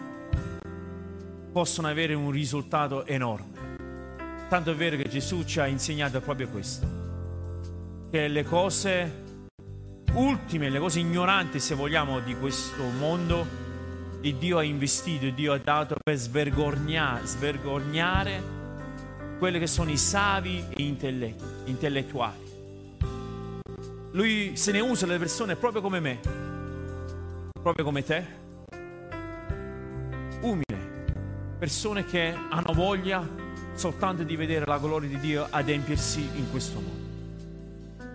possono avere un risultato enorme. Tanto è vero che Gesù ci ha insegnato proprio questo, che le cose ultime, le cose ignoranti, se vogliamo, di questo mondo, Dio ha investito, Dio ha dato per svergognare, svergognare quelli che sono i savi e intellettuali. Lui se ne usa le persone proprio come me, proprio come te, umile, persone che hanno voglia soltanto di vedere la gloria di Dio adempiersi in questo mondo.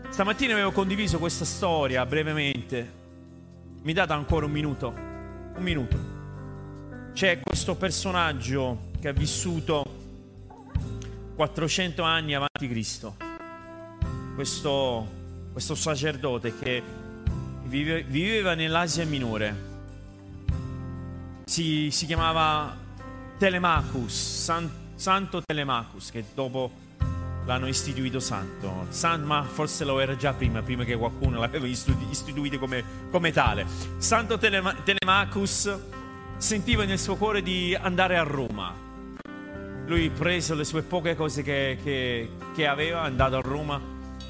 Stamattina avevo condiviso questa storia brevemente. Mi date ancora un minuto? Un minuto. C'è questo personaggio che ha vissuto 400 anni avanti Cristo. Questo, questo sacerdote che vive, viveva nell'Asia minore. Si, si chiamava Telemachus, San, Santo Telemachus, che dopo l'hanno istituito santo. San, ma forse lo era già prima, prima che qualcuno l'aveva istituito come, come tale. Santo Telema, Telemachus sentiva nel suo cuore di andare a Roma lui prese le sue poche cose che, che, che aveva, è andato a Roma.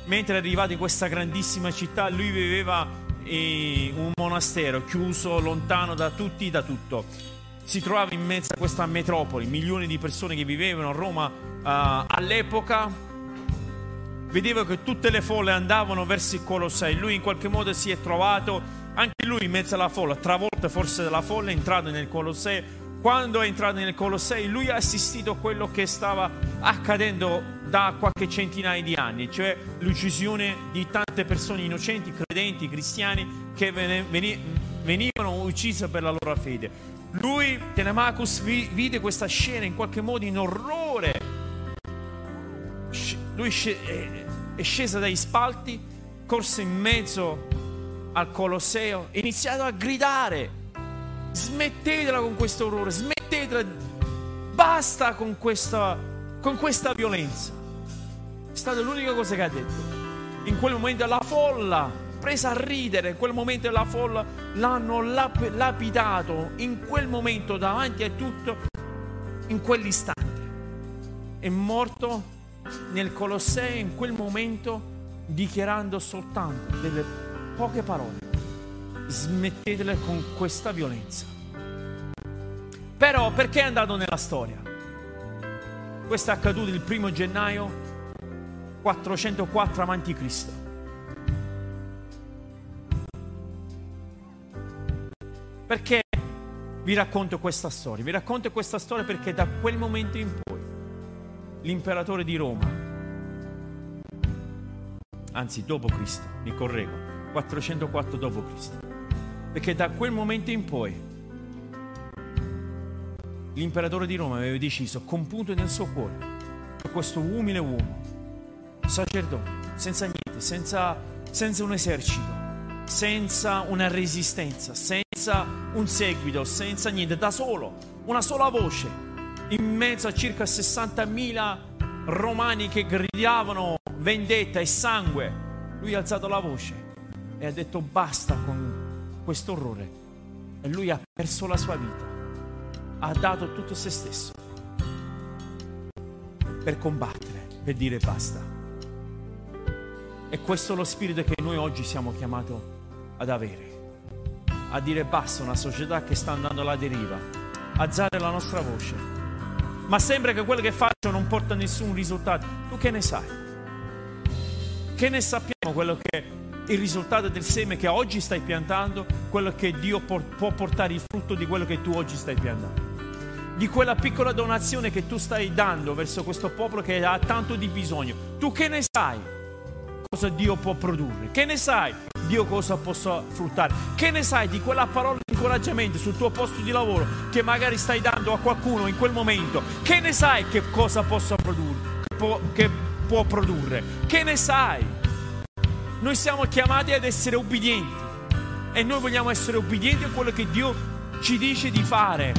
Mentre è arrivato in questa grandissima città, lui viveva in un monastero chiuso, lontano da tutti, da tutto. Si trovava in mezzo a questa metropoli, milioni di persone che vivevano a Roma uh, all'epoca. Vedeva che tutte le folle andavano verso il Colosseo. Lui in qualche modo si è trovato, anche lui in mezzo alla folla, travolto forse dalla folla, è entrato nel Colosseo quando è entrato nel Colossei, lui ha assistito a quello che stava accadendo da qualche centinaia di anni, cioè l'uccisione di tante persone innocenti, credenti, cristiani, che venivano uccise per la loro fede. Lui, Telemachus, vide questa scena in qualche modo in orrore. Lui è sceso dai spalti, corse in mezzo al Colosseo ha iniziato a gridare Smettetela con questo orrore, smettetela, basta con questa, con questa violenza. È stata l'unica cosa che ha detto. In quel momento la folla, presa a ridere, in quel momento la folla l'hanno lap- lapidato, in quel momento davanti a tutto, in quell'istante. È morto nel Colosseo in quel momento dichiarando soltanto delle poche parole smettetela con questa violenza. Però perché è andato nella storia? Questo è accaduto il primo gennaio 404 a.C. Perché vi racconto questa storia? Vi racconto questa storia perché da quel momento in poi l'imperatore di Roma, anzi dopo Cristo, mi correggo, 404 d.C. Perché da quel momento in poi l'imperatore di Roma aveva deciso, compunto nel suo cuore, questo umile uomo, sacerdote, senza niente, senza, senza un esercito, senza una resistenza, senza un seguito, senza niente, da solo, una sola voce, in mezzo a circa 60.000 romani che gridavano vendetta e sangue, lui ha alzato la voce e ha detto basta con questo orrore e lui ha perso la sua vita, ha dato tutto se stesso per combattere, per dire basta. E questo è lo spirito che noi oggi siamo chiamati ad avere. A dire basta una società che sta andando alla deriva. Alzare la nostra voce. Ma sembra che quello che faccio non porta nessun risultato. Tu che ne sai? Che ne sappiamo quello che il risultato del seme che oggi stai piantando, quello che Dio può portare il frutto di quello che tu oggi stai piantando? Di quella piccola donazione che tu stai dando verso questo popolo che ha tanto di bisogno. Tu che ne sai? cosa Dio può produrre? Che ne sai Dio cosa possa fruttare? Che ne sai di quella parola di incoraggiamento sul tuo posto di lavoro che magari stai dando a qualcuno in quel momento? Che ne sai che cosa possa produrre? Che può, che può produrre? Che ne sai? Noi siamo chiamati ad essere ubbidienti e noi vogliamo essere ubbidienti a quello che Dio ci dice di fare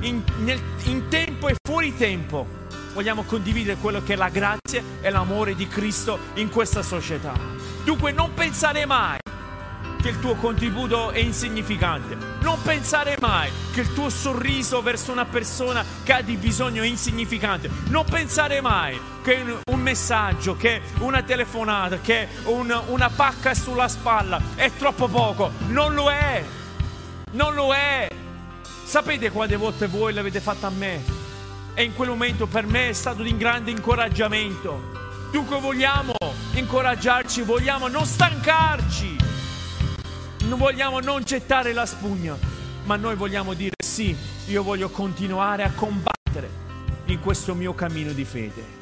in, nel, in tempo e fuori tempo vogliamo condividere quello che è la grazia e l'amore di Cristo in questa società. Dunque non pensare mai che il tuo contributo è insignificante. Non pensare mai che il tuo sorriso verso una persona che ha di bisogno è insignificante. Non pensare mai che un messaggio, che una telefonata, che un, una pacca sulla spalla è troppo poco. Non lo è. Non lo è. Sapete quante volte voi l'avete fatta a me? e in quel momento per me è stato di grande incoraggiamento. Dunque vogliamo incoraggiarci, vogliamo non stancarci, non vogliamo non gettare la spugna, ma noi vogliamo dire sì, io voglio continuare a combattere in questo mio cammino di fede.